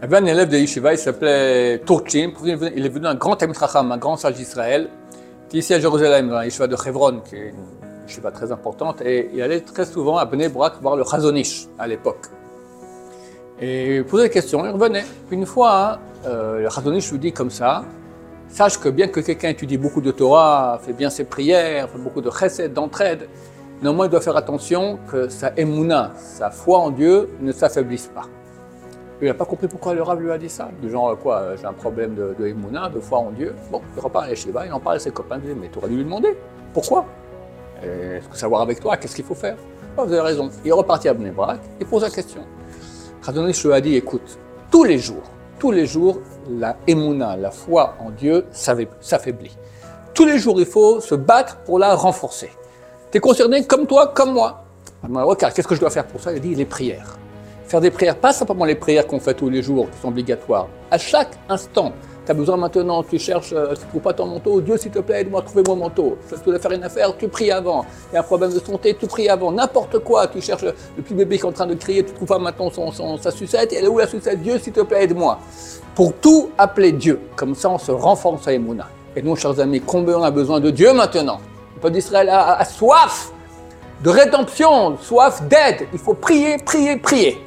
Il y avait un élève de Yeshiva, il s'appelait Turchin. Il est venu un grand Talmud Chacham, un grand sage d'Israël, qui est ici à Jérusalem, dans Yeshiva de Hebron, qui est une Yeshiva très importante. Et il allait très souvent à Bnei Brak voir le Chazonish à l'époque. Et il posait des questions, il revenait. Une fois, euh, le Chazonish lui dit comme ça Sache que bien que quelqu'un étudie beaucoup de Torah, fait bien ses prières, fait beaucoup de chesed, d'entraide, néanmoins il doit faire attention que sa émouna, sa foi en Dieu, ne s'affaiblisse pas. Il n'a pas compris pourquoi le Rav lui a dit ça. Du genre, quoi, j'ai un problème de, de de foi en Dieu. Bon, il repart à Yeshiva, il en parle à ses copains, il dit, mais tu aurais dû lui demander. Pourquoi? Est-ce que savoir avec toi, qu'est-ce qu'il faut faire? Oh, Vous avez raison. Il est reparti à Bnebrak, il pose la question. Khazonish lui a dit, écoute, tous les jours, tous les jours, la émouna, la foi en Dieu, s'affaiblit. Tous les jours, il faut se battre pour la renforcer. Tu es concerné comme toi, comme moi. regarde, qu'est-ce que je dois faire pour ça? Il dit les prières. Faire des prières, pas simplement les prières qu'on fait tous les jours, qui sont obligatoires. À chaque instant, tu as besoin maintenant, tu cherches, euh, tu ne trouves pas ton manteau, Dieu s'il te plaît, aide-moi à trouver mon manteau. Tu dois faire une affaire, tu pries avant. Il y a un problème de santé, tu pries avant. N'importe quoi, tu cherches le petit bébé qui est en train de crier, tu ne trouves pas maintenant son, sa sucette, elle est où la sucette? Dieu s'il te plaît, aide-moi. Pour tout appeler Dieu, comme ça on se renforce à Emouna. Et nous, chers amis, combien on a besoin de Dieu maintenant? Le peuple d'Israël a soif de rédemption, soif d'aide. Il faut prier, prier, prier.